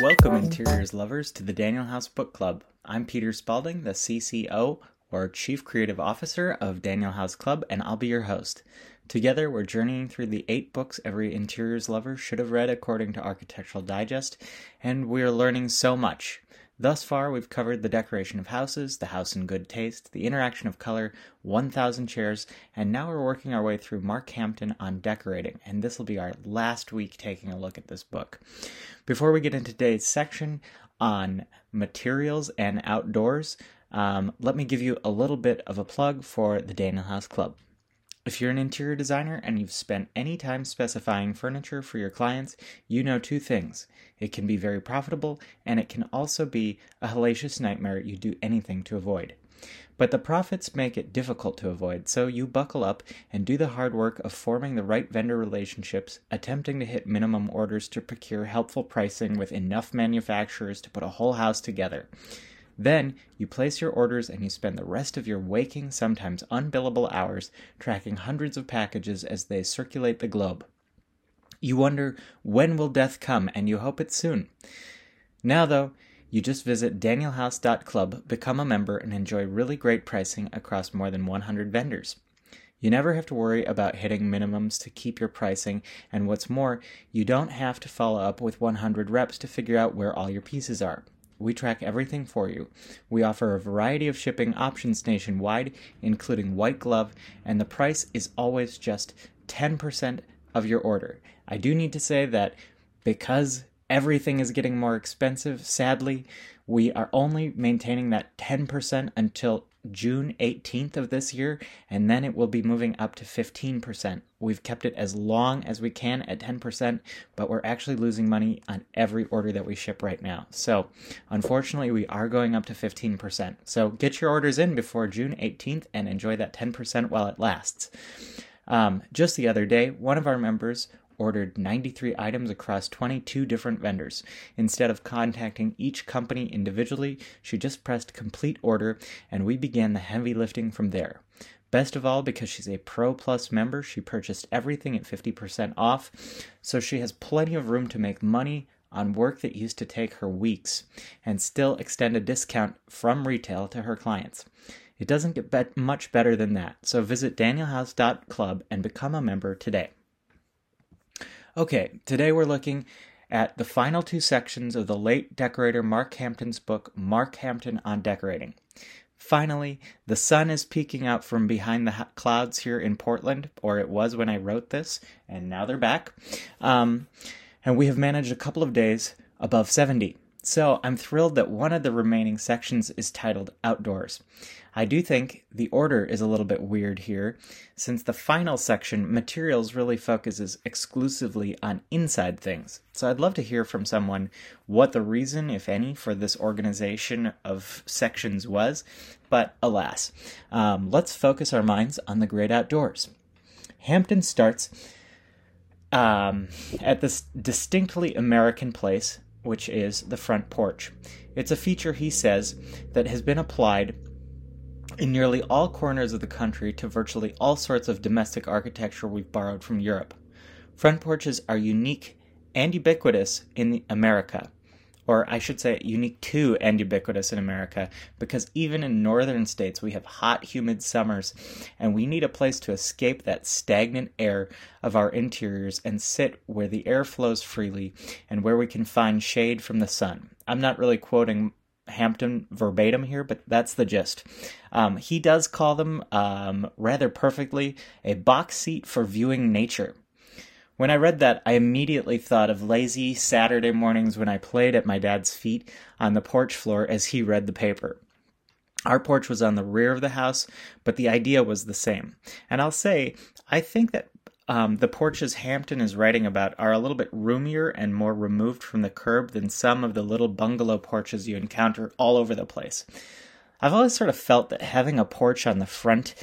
Welcome, interiors lovers, to the Daniel House Book Club. I'm Peter Spalding, the CCO, or Chief Creative Officer of Daniel House Club, and I'll be your host. Together, we're journeying through the eight books every interiors lover should have read according to Architectural Digest, and we're learning so much. Thus far, we've covered the decoration of houses, the house in good taste, the interaction of color, 1,000 chairs, and now we're working our way through Mark Hampton on decorating, and this will be our last week taking a look at this book. Before we get into today's section on materials and outdoors, um, let me give you a little bit of a plug for the Daniel House Club. If you're an interior designer and you've spent any time specifying furniture for your clients, you know two things. It can be very profitable, and it can also be a hellacious nightmare you'd do anything to avoid. But the profits make it difficult to avoid, so you buckle up and do the hard work of forming the right vendor relationships, attempting to hit minimum orders to procure helpful pricing with enough manufacturers to put a whole house together. Then you place your orders and you spend the rest of your waking, sometimes unbillable hours tracking hundreds of packages as they circulate the globe. You wonder when will death come and you hope it's soon. Now, though, you just visit danielhouse.club, become a member, and enjoy really great pricing across more than 100 vendors. You never have to worry about hitting minimums to keep your pricing, and what's more, you don't have to follow up with 100 reps to figure out where all your pieces are. We track everything for you. We offer a variety of shipping options nationwide, including white glove, and the price is always just 10% of your order. I do need to say that because everything is getting more expensive, sadly, we are only maintaining that 10% until June 18th of this year, and then it will be moving up to 15%. We've kept it as long as we can at 10%, but we're actually losing money on every order that we ship right now. So, unfortunately, we are going up to 15%. So, get your orders in before June 18th and enjoy that 10% while it lasts. Um, just the other day, one of our members ordered 93 items across 22 different vendors. Instead of contacting each company individually, she just pressed complete order and we began the heavy lifting from there. Best of all, because she's a Pro Plus member, she purchased everything at 50% off, so she has plenty of room to make money on work that used to take her weeks and still extend a discount from retail to her clients. It doesn't get much better than that, so visit danielhouse.club and become a member today. Okay, today we're looking at the final two sections of the late decorator Mark Hampton's book, Mark Hampton on Decorating. Finally, the sun is peeking out from behind the clouds here in Portland, or it was when I wrote this, and now they're back. Um, and we have managed a couple of days above 70. So I'm thrilled that one of the remaining sections is titled Outdoors. I do think the order is a little bit weird here, since the final section, materials, really focuses exclusively on inside things. So I'd love to hear from someone what the reason, if any, for this organization of sections was, but alas. Um, let's focus our minds on the great outdoors. Hampton starts um, at this distinctly American place, which is the front porch. It's a feature, he says, that has been applied in nearly all corners of the country to virtually all sorts of domestic architecture we've borrowed from Europe. Front porches are unique and ubiquitous in America, or I should say, unique to and ubiquitous in America, because even in northern states we have hot, humid summers, and we need a place to escape that stagnant air of our interiors and sit where the air flows freely and where we can find shade from the sun. I'm not really quoting Hampton verbatim here, but that's the gist. Um, he does call them um, rather perfectly a box seat for viewing nature. When I read that, I immediately thought of lazy Saturday mornings when I played at my dad's feet on the porch floor as he read the paper. Our porch was on the rear of the house, but the idea was the same. And I'll say, I think that um, the porches Hampton is writing about are a little bit roomier and more removed from the curb than some of the little bungalow porches you encounter all over the place. I've always sort of felt that having a porch on the front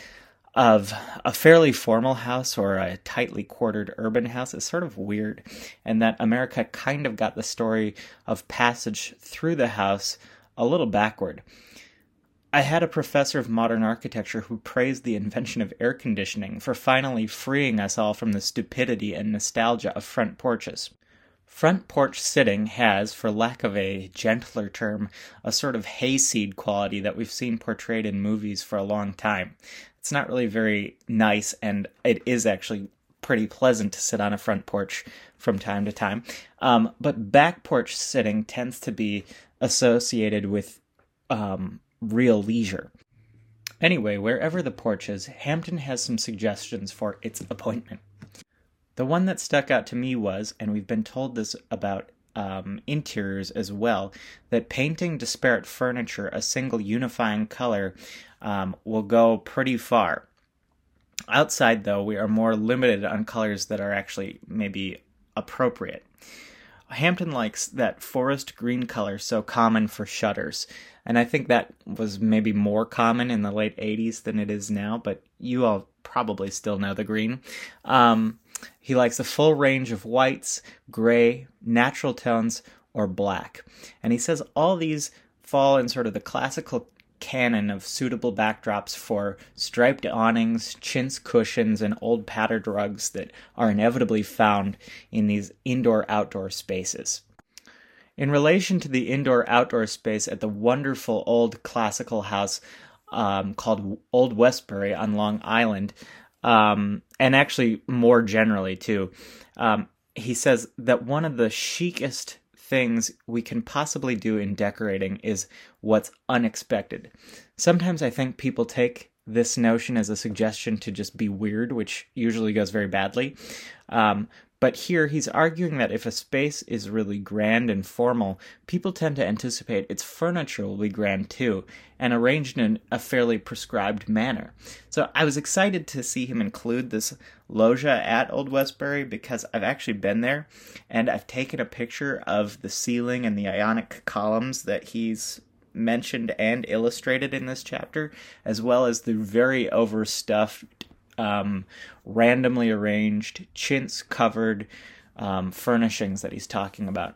of a fairly formal house or a tightly quartered urban house is sort of weird, and that America kind of got the story of passage through the house a little backward. I had a professor of modern architecture who praised the invention of air conditioning for finally freeing us all from the stupidity and nostalgia of front porches. Front porch sitting has, for lack of a gentler term, a sort of hayseed quality that we've seen portrayed in movies for a long time. It's not really very nice, and it is actually pretty pleasant to sit on a front porch from time to time. Um, but back porch sitting tends to be associated with um, real leisure. Anyway, wherever the porch is, Hampton has some suggestions for its appointment. The one that stuck out to me was, and we've been told this about um, interiors as well, that painting disparate furniture a single unifying color um, will go pretty far. Outside, though, we are more limited on colors that are actually maybe appropriate. Hampton likes that forest green color so common for shutters, and I think that was maybe more common in the late 80s than it is now, but you all probably still know the green. Um, he likes a full range of whites, gray, natural tones, or black. And he says all these fall in sort of the classical canon of suitable backdrops for striped awnings, chintz cushions, and old patterned rugs that are inevitably found in these indoor outdoor spaces. In relation to the indoor outdoor space at the wonderful old classical house um, called Old Westbury on Long Island, um, and actually more generally too, um, he says that one of the chicest things we can possibly do in decorating is what's unexpected. Sometimes I think people take this notion as a suggestion to just be weird, which usually goes very badly. Um, but here he's arguing that if a space is really grand and formal, people tend to anticipate its furniture will be grand too, and arranged in a fairly prescribed manner. So I was excited to see him include this loggia at Old Westbury because I've actually been there and I've taken a picture of the ceiling and the ionic columns that he's mentioned and illustrated in this chapter, as well as the very overstuffed um, randomly arranged, chintz covered um, furnishings that he's talking about.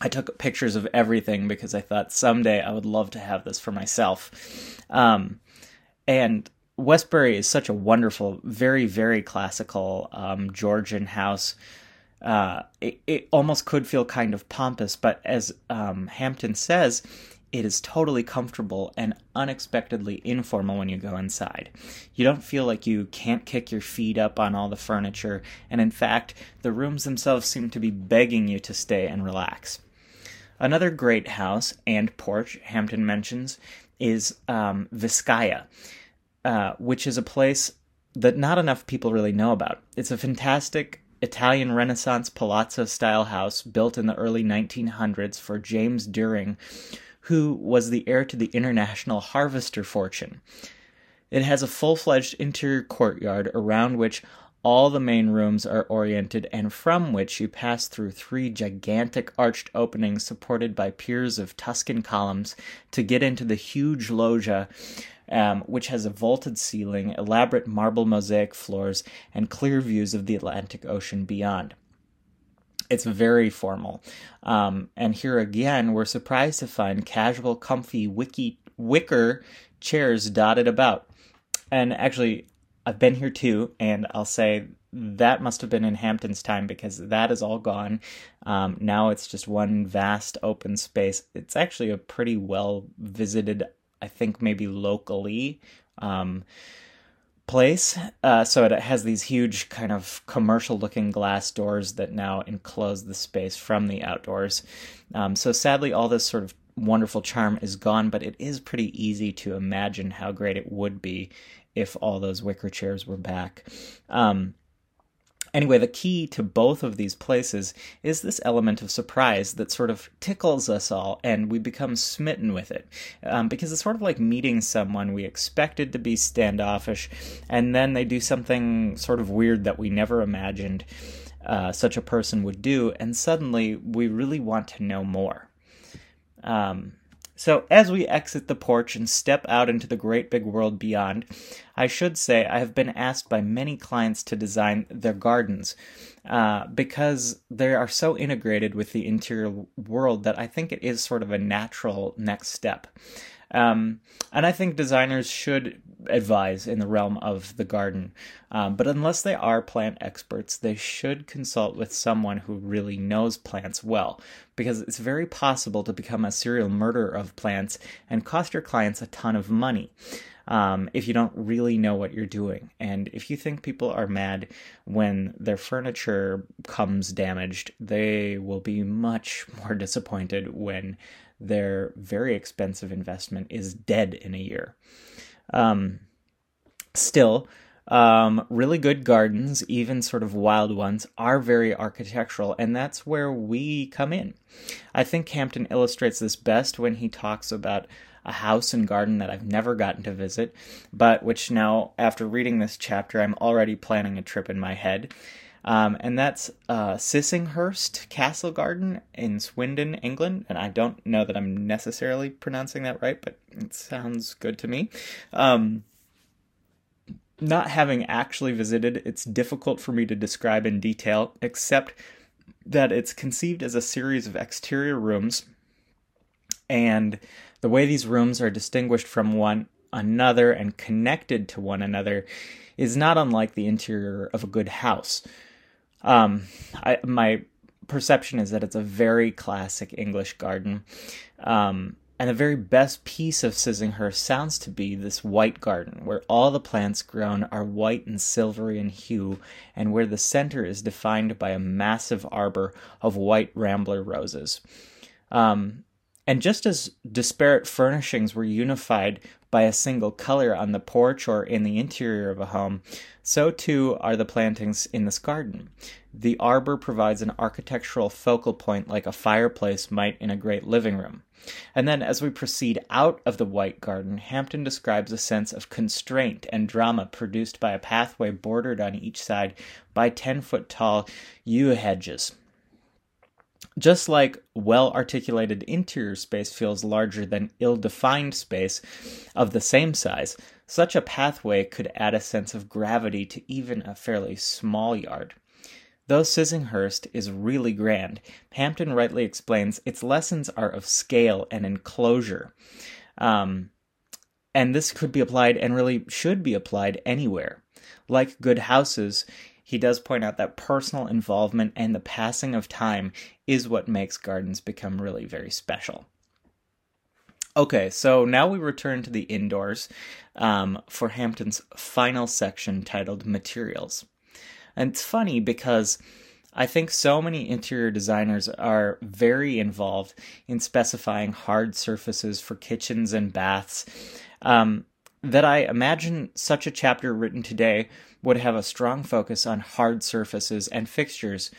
I took pictures of everything because I thought someday I would love to have this for myself. Um, and Westbury is such a wonderful, very, very classical um, Georgian house. Uh, it, it, almost could feel kind of pompous, but as um, Hampton says, it is totally comfortable and unexpectedly informal when you go inside. You don't feel like you can't kick your feet up on all the furniture, and in fact, the rooms themselves seem to be begging you to stay and relax. Another great house and porch Hampton mentions is um, Vizcaya, uh, which is a place that not enough people really know about. It's a fantastic Italian Renaissance palazzo style house built in the early 1900s for James Deering, who was the heir to the international harvester fortune. It has a full fledged interior courtyard around which all the main rooms are oriented and from which you pass through three gigantic arched openings supported by piers of Tuscan columns to get into the huge loggia, um, which has a vaulted ceiling, elaborate marble mosaic floors, and clear views of the Atlantic Ocean beyond. It's very formal. Um, and here again, we're surprised to find casual, comfy, wiki, wicker chairs dotted about. And actually, I've been here too, and I'll say that must have been in Hampton's time because that is all gone. Um, now it's just one vast open space. It's actually a pretty well visited, I think maybe locally. Um, place. Uh, so it has these huge, kind of commercial looking glass doors that now enclose the space from the outdoors. Um, so sadly, all this sort of wonderful charm is gone, but it is pretty easy to imagine how great it would be if all those wicker chairs were back. Um, Anyway, the key to both of these places is this element of surprise that sort of tickles us all and we become smitten with it. Um, because it's sort of like meeting someone we expected to be standoffish and then they do something sort of weird that we never imagined uh, such a person would do, and suddenly we really want to know more. Um, so, as we exit the porch and step out into the great big world beyond, I should say I have been asked by many clients to design their gardens uh, because they are so integrated with the interior world that I think it is sort of a natural next step. Um, and I think designers should advise in the realm of the garden. Um, but unless they are plant experts, they should consult with someone who really knows plants well, because it's very possible to become a serial murderer of plants and cost your clients a ton of money. Um, if you don't really know what you're doing. And if you think people are mad when their furniture comes damaged, they will be much more disappointed when their very expensive investment is dead in a year. Um, still, um, really good gardens, even sort of wild ones, are very architectural, and that's where we come in. I think Hampton illustrates this best when he talks about a house and garden that I've never gotten to visit, but which now, after reading this chapter, I'm already planning a trip in my head. Um, and that's uh, Sissinghurst Castle Garden in Swindon, England. And I don't know that I'm necessarily pronouncing that right, but it sounds good to me. Um, not having actually visited, it's difficult for me to describe in detail, except that it's conceived as a series of exterior rooms. And the way these rooms are distinguished from one another and connected to one another is not unlike the interior of a good house. Um, I, my perception is that it's a very classic English garden. Um, and the very best piece of Sissinghurst sounds to be this white garden, where all the plants grown are white and silvery in hue, and where the center is defined by a massive arbor of white rambler roses. Um, and just as disparate furnishings were unified by a single color on the porch or in the interior of a home, so too are the plantings in this garden. The arbor provides an architectural focal point like a fireplace might in a great living room. And then, as we proceed out of the White Garden, Hampton describes a sense of constraint and drama produced by a pathway bordered on each side by 10 foot tall yew hedges. Just like well articulated interior space feels larger than ill defined space of the same size, such a pathway could add a sense of gravity to even a fairly small yard. Though Sissinghurst is really grand, Hampton rightly explains its lessons are of scale and enclosure. Um, and this could be applied and really should be applied anywhere. Like good houses, he does point out that personal involvement and the passing of time is what makes gardens become really very special. Okay, so now we return to the indoors um, for Hampton's final section titled Materials. And it's funny because I think so many interior designers are very involved in specifying hard surfaces for kitchens and baths um, that I imagine such a chapter written today would have a strong focus on hard surfaces and fixtures.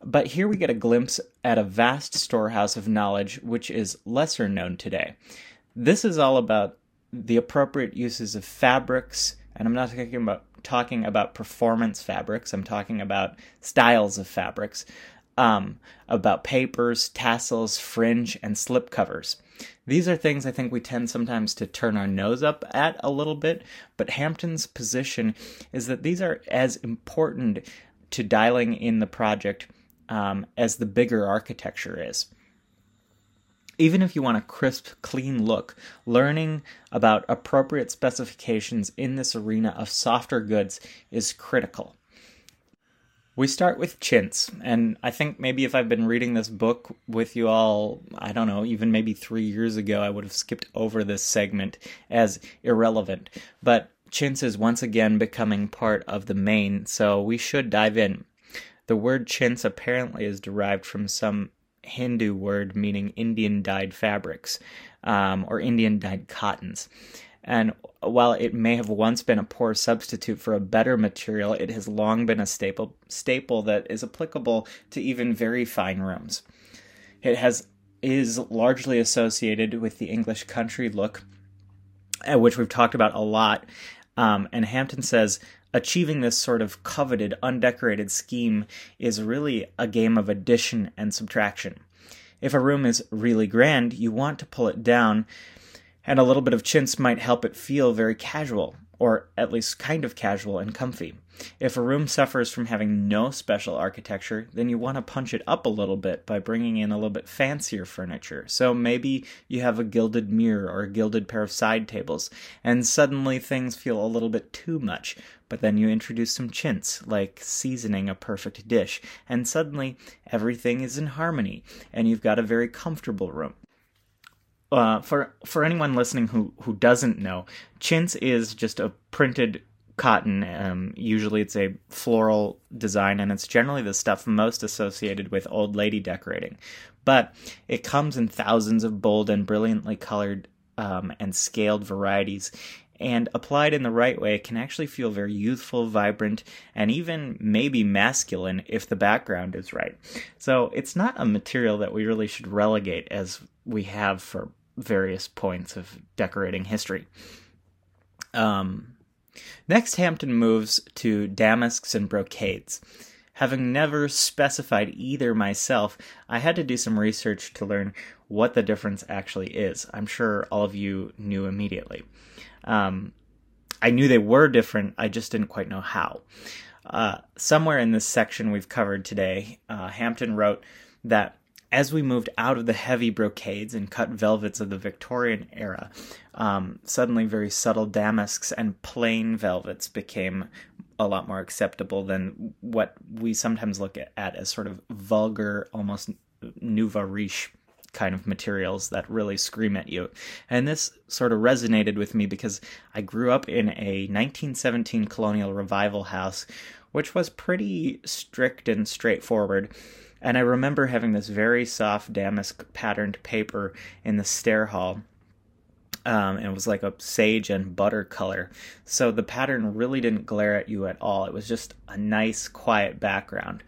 But here we get a glimpse at a vast storehouse of knowledge which is lesser known today. This is all about the appropriate uses of fabrics, and I'm not talking about talking about performance fabrics. I'm talking about styles of fabrics, um, about papers, tassels, fringe, and slip covers. These are things I think we tend sometimes to turn our nose up at a little bit, but Hampton's position is that these are as important to dialing in the project um, as the bigger architecture is even if you want a crisp, clean look, learning about appropriate specifications in this arena of softer goods is critical. We start with chintz, and I think maybe if I've been reading this book with you all, I don't know, even maybe three years ago, I would have skipped over this segment as irrelevant. But chintz is once again becoming part of the main, so we should dive in. The word chintz apparently is derived from some Hindu word meaning Indian dyed fabrics um, or Indian dyed cottons. And while it may have once been a poor substitute for a better material, it has long been a staple staple that is applicable to even very fine rooms. It has is largely associated with the English country look, uh, which we've talked about a lot. Um, and Hampton says achieving this sort of coveted, undecorated scheme is really a game of addition and subtraction. If a room is really grand, you want to pull it down, and a little bit of chintz might help it feel very casual. or at least kind of casual and comfy. If a room suffers from having no special architecture, then you want to punch it up a little bit by bringing in a little bit fancier furniture. So maybe you have a gilded mirror or a gilded pair of side tables, and suddenly things feel a little bit too much. But then you introduce some chintz, like seasoning a perfect dish, and suddenly everything is in harmony, and you've got a very comfortable room. Uh, for for anyone listening who who doesn't know, chintz is just a printed cotton. Um, usually, it's a floral design, and it's generally the stuff most associated with old lady decorating. But it comes in thousands of bold and brilliantly colored um, and scaled varieties. And applied in the right way, can actually feel very youthful, vibrant, and even maybe masculine if the background is right. So it's not a material that we really should relegate as we have for various points of decorating history. Um, next, Hampton moves to damasks and brocades. Having never specified either myself, I had to do some research to learn what the difference actually is. I'm sure all of you knew immediately. Um, I knew they were different, I just didn't quite know how. Uh, somewhere in this section we've covered today, uh, Hampton wrote that as we moved out of the heavy brocades and cut velvets of the Victorian era, um, suddenly very subtle damasks and plain velvets became a lot more acceptable than what we sometimes look at, as sort of vulgar, almost nouveau riche kind of materials that really scream at you. And this sort of resonated with me because I grew up in a 1917 colonial revival house, which was pretty strict and straightforward. And I remember having this very soft damask patterned paper in the stair hall. Um, and it was like a sage and butter color. So the pattern really didn't glare at you at all. It was just a nice, quiet background.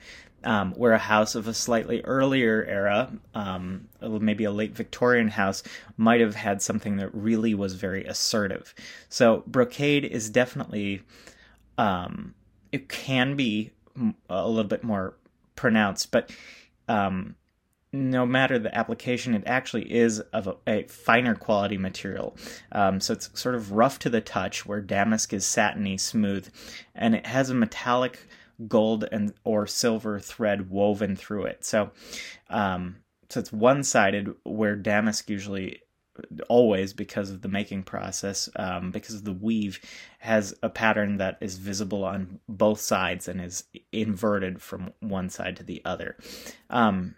Um, where a house of a slightly earlier era, um, maybe a late Victorian house, might have had something that really was very assertive. So brocade is definitely, um, it can be a little bit more pronounced, but um, no matter the application, it actually is of a, a finer quality material. Um, so it's sort of rough to the touch, where damask is satiny, smooth, and it has a metallic gold and or silver thread woven through it. So, um, so it's one sided, where damask usually always because of the making process um, because of the weave has a pattern that is visible on both sides and is inverted from one side to the other. Um,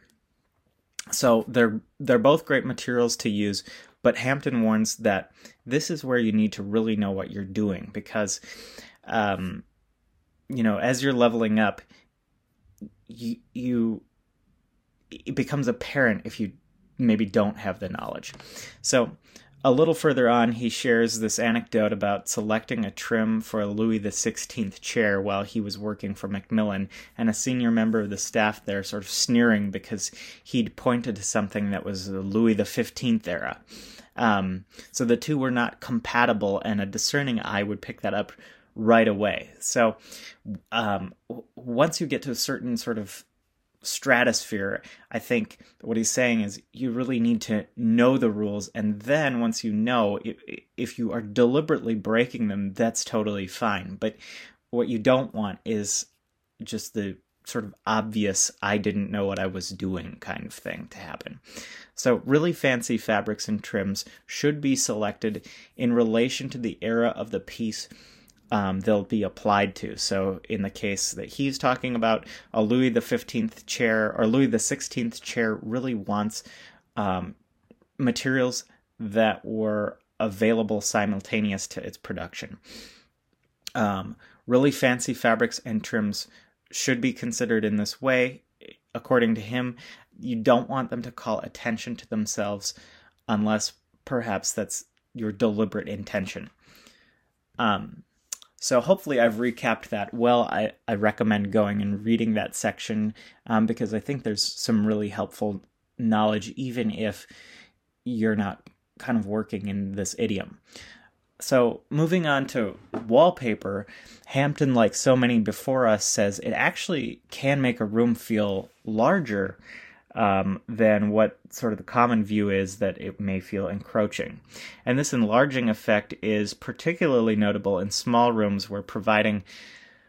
so they're they're both great materials to use but hampton warns that this is where you need to really know what you're doing because um, you know as you're leveling up you you it becomes apparent if you maybe don't have the knowledge. So, a little further on, he shares this anecdote about selecting a trim for a Louis XVI chair while he was working for McMillen, and a senior member of the staff there sort of sneering because he'd pointed to something that was the Louis XV era. Um, so the two were not compatible, and a discerning eye would pick that up right away. So um, once you get to a certain sort of stratosphere. I think what he's saying is you really need to know the rules, and then once you know, if you are deliberately breaking them, that's totally fine. But what you don't want is just the sort of obvious I didn't know what I was doing kind of thing to happen. So, really fancy fabrics and trims should be selected in relation to the era of the piece um, they'll be applied to. So, in the case that he's talking about, a Louis the Fifteenth chair or Louis the Sixteenth chair really wants um, materials that were available simultaneous to its production. Um, really fancy fabrics and trims should be considered in this way. According to him, you don't want them to call attention to themselves unless perhaps that's your deliberate intention. Um, so hopefully I've recapped that well. I, I recommend going and reading that section um, because I think there's some really helpful knowledge, even if you're not kind of working in this idiom. So moving on to wallpaper, Hampton, like so many before us, says it actually can make a room feel larger um, than what sort of the common view is that it may feel encroaching. And this enlarging effect is particularly notable in small rooms where providing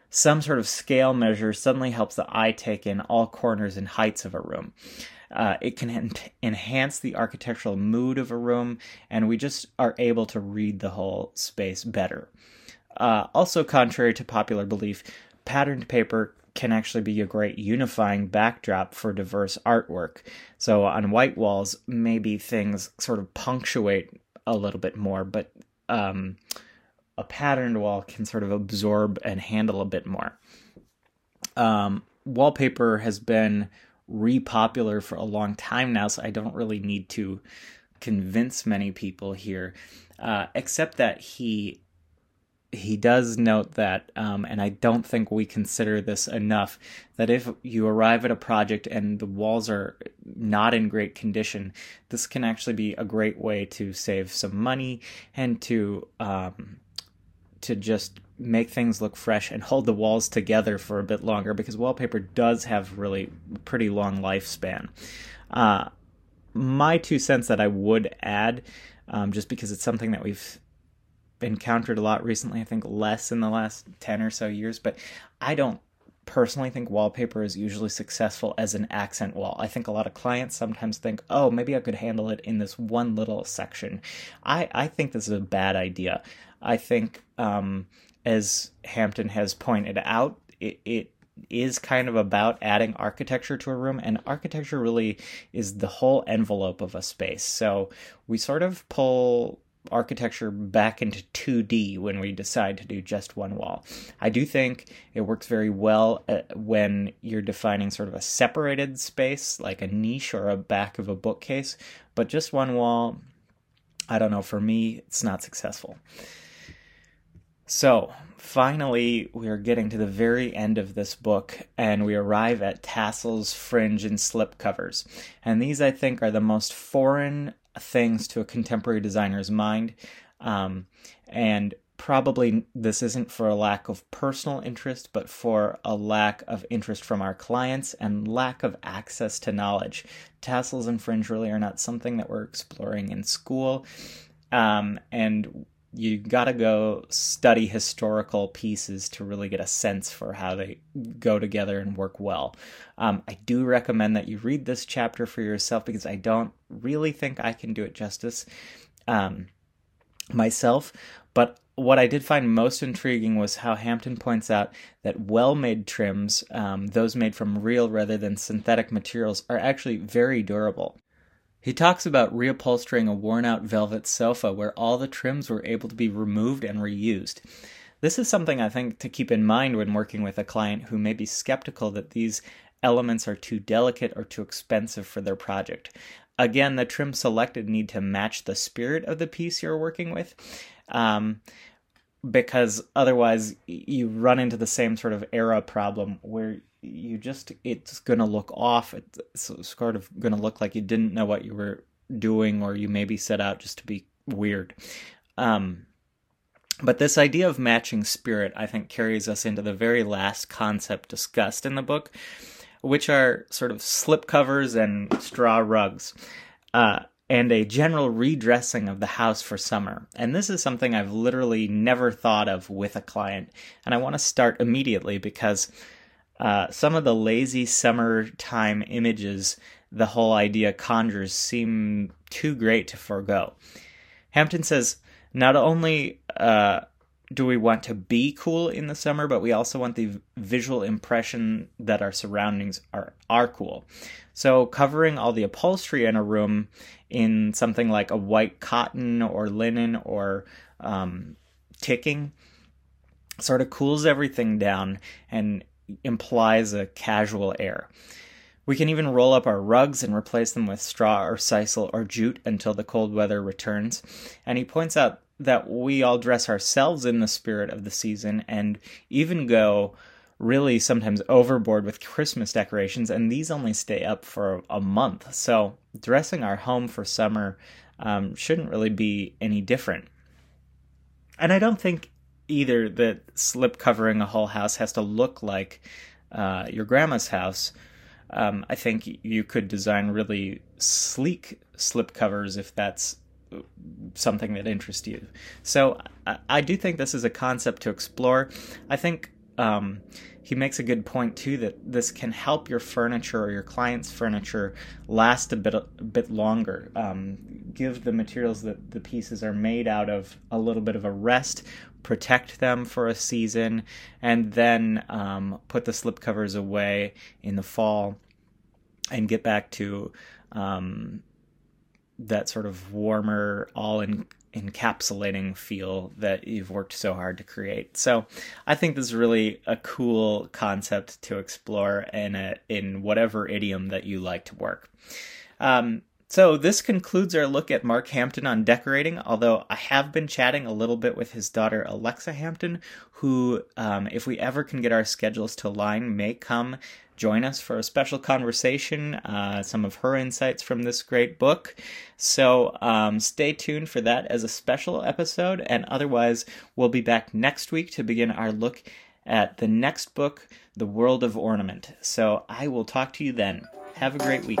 some sort of scale measure suddenly helps the eye take in all corners and heights of a room. Uh, it can en- enhance the architectural mood of a room, and we just are able to read the whole space better. Uh, also, contrary to popular belief, patterned paper can actually be a great unifying backdrop for diverse artwork. So on white walls, maybe things sort of punctuate a little bit more, but um, a patterned wall can sort of absorb and handle a bit more. Um, wallpaper has been repopular for a long time now, so I don't really need to convince many people here, uh, except that he he does note that, um, and I don't think we consider this enough, that if you arrive at a project and the walls are not in great condition, this can actually be a great way to save some money and to um, to just make things look fresh and hold the walls together for a bit longer because wallpaper does have really pretty long lifespan. Uh, my two cents that I would add, um, just because it's something that we've encountered a lot recently. I think less in the last 10 or so years, but I don't personally think wallpaper is usually successful as an accent wall. I think a lot of clients sometimes think, oh, maybe I could handle it in this one little section. I, I think this is a bad idea. I think, um, as Hampton has pointed out, it, it is kind of about adding architecture to a room, and architecture really is the whole envelope of a space. So we sort of pull architecture back into 2D when we decide to do just one wall. I do think it works very well uh, when you're defining sort of a separated space, like a niche or a back of a bookcase, but just one wall, I don't know, for me, it's not successful. So, finally, we are getting to the very end of this book, and we arrive at tassels, fringe, and slip covers. And these, I think, are the most foreign things to a contemporary designer's mind. Um, and probably this isn't for a lack of personal interest, but for a lack of interest from our clients and lack of access to knowledge. Tassels and fringe really are not something that we're exploring in school. Um, and you got to go study historical pieces to really get a sense for how they go together and work well. Um, I do recommend that you read this chapter for yourself because I don't really think I can do it justice um, myself. But what I did find most intriguing was how Hampton points out that well made trims, um, those made from real rather than synthetic materials, are actually very durable. He talks about reupholstering a worn out velvet sofa where all the trims were able to be removed and reused. This is something I think to keep in mind when working with a client who may be skeptical that these elements are too delicate or too expensive for their project. Again, the trim selected need to match the spirit of the piece you're working with. Um, because otherwise you run into the same sort of era problem where you just it's going to look off it's sort of going to look like you didn't know what you were doing or you maybe set out just to be weird um, but this idea of matching spirit i think carries us into the very last concept discussed in the book which are sort of slipcovers and straw rugs uh, and a general redressing of the house for summer. And this is something I've literally never thought of with a client. And I want to start immediately because uh, some of the lazy summertime images the whole idea conjures seem too great to forego. Hampton says not only uh, do we want to be cool in the summer, but we also want the visual impression that our surroundings are are cool. So covering all the upholstery in a room in something like a white cotton or linen or um, ticking sort of cools everything down and implies a casual air. We can even roll up our rugs and replace them with straw or sisal or jute until the cold weather returns. And he points out that we all dress ourselves in the spirit of the season and even go really sometimes overboard with Christmas decorations, and these only stay up for a month. So, dressing our home for summer um, shouldn't really be any different. And I don't think either that slip covering a whole house has to look like uh, your grandma's house. um, I think you could design really sleek slip covers if that's something that interests you. So I, I do think this is a concept to explore. I think um, he makes a good point too that this can help your furniture or your client's furniture last a bit a bit longer. Um, give the materials that the pieces are made out of a little bit of a rest, protect them for a season, and then um, put the slipcovers away in the fall and get back to um, that sort of warmer, all in encapsulating feel that you've worked so hard to create. So I think this is really a cool concept to explore in a, in whatever idiom that you like to work. Um, so this concludes our look at Mark Hampton on decorating, although I have been chatting a little bit with his daughter Alexa Hampton, who, um, if we ever can get our schedules to align, may come join us for a special conversation, uh, some of her insights from this great book. So um, stay tuned for that as a special episode. And otherwise, we'll be back next week to begin our look at the next book, The World of Ornament. So I will talk to you then. Have a great week.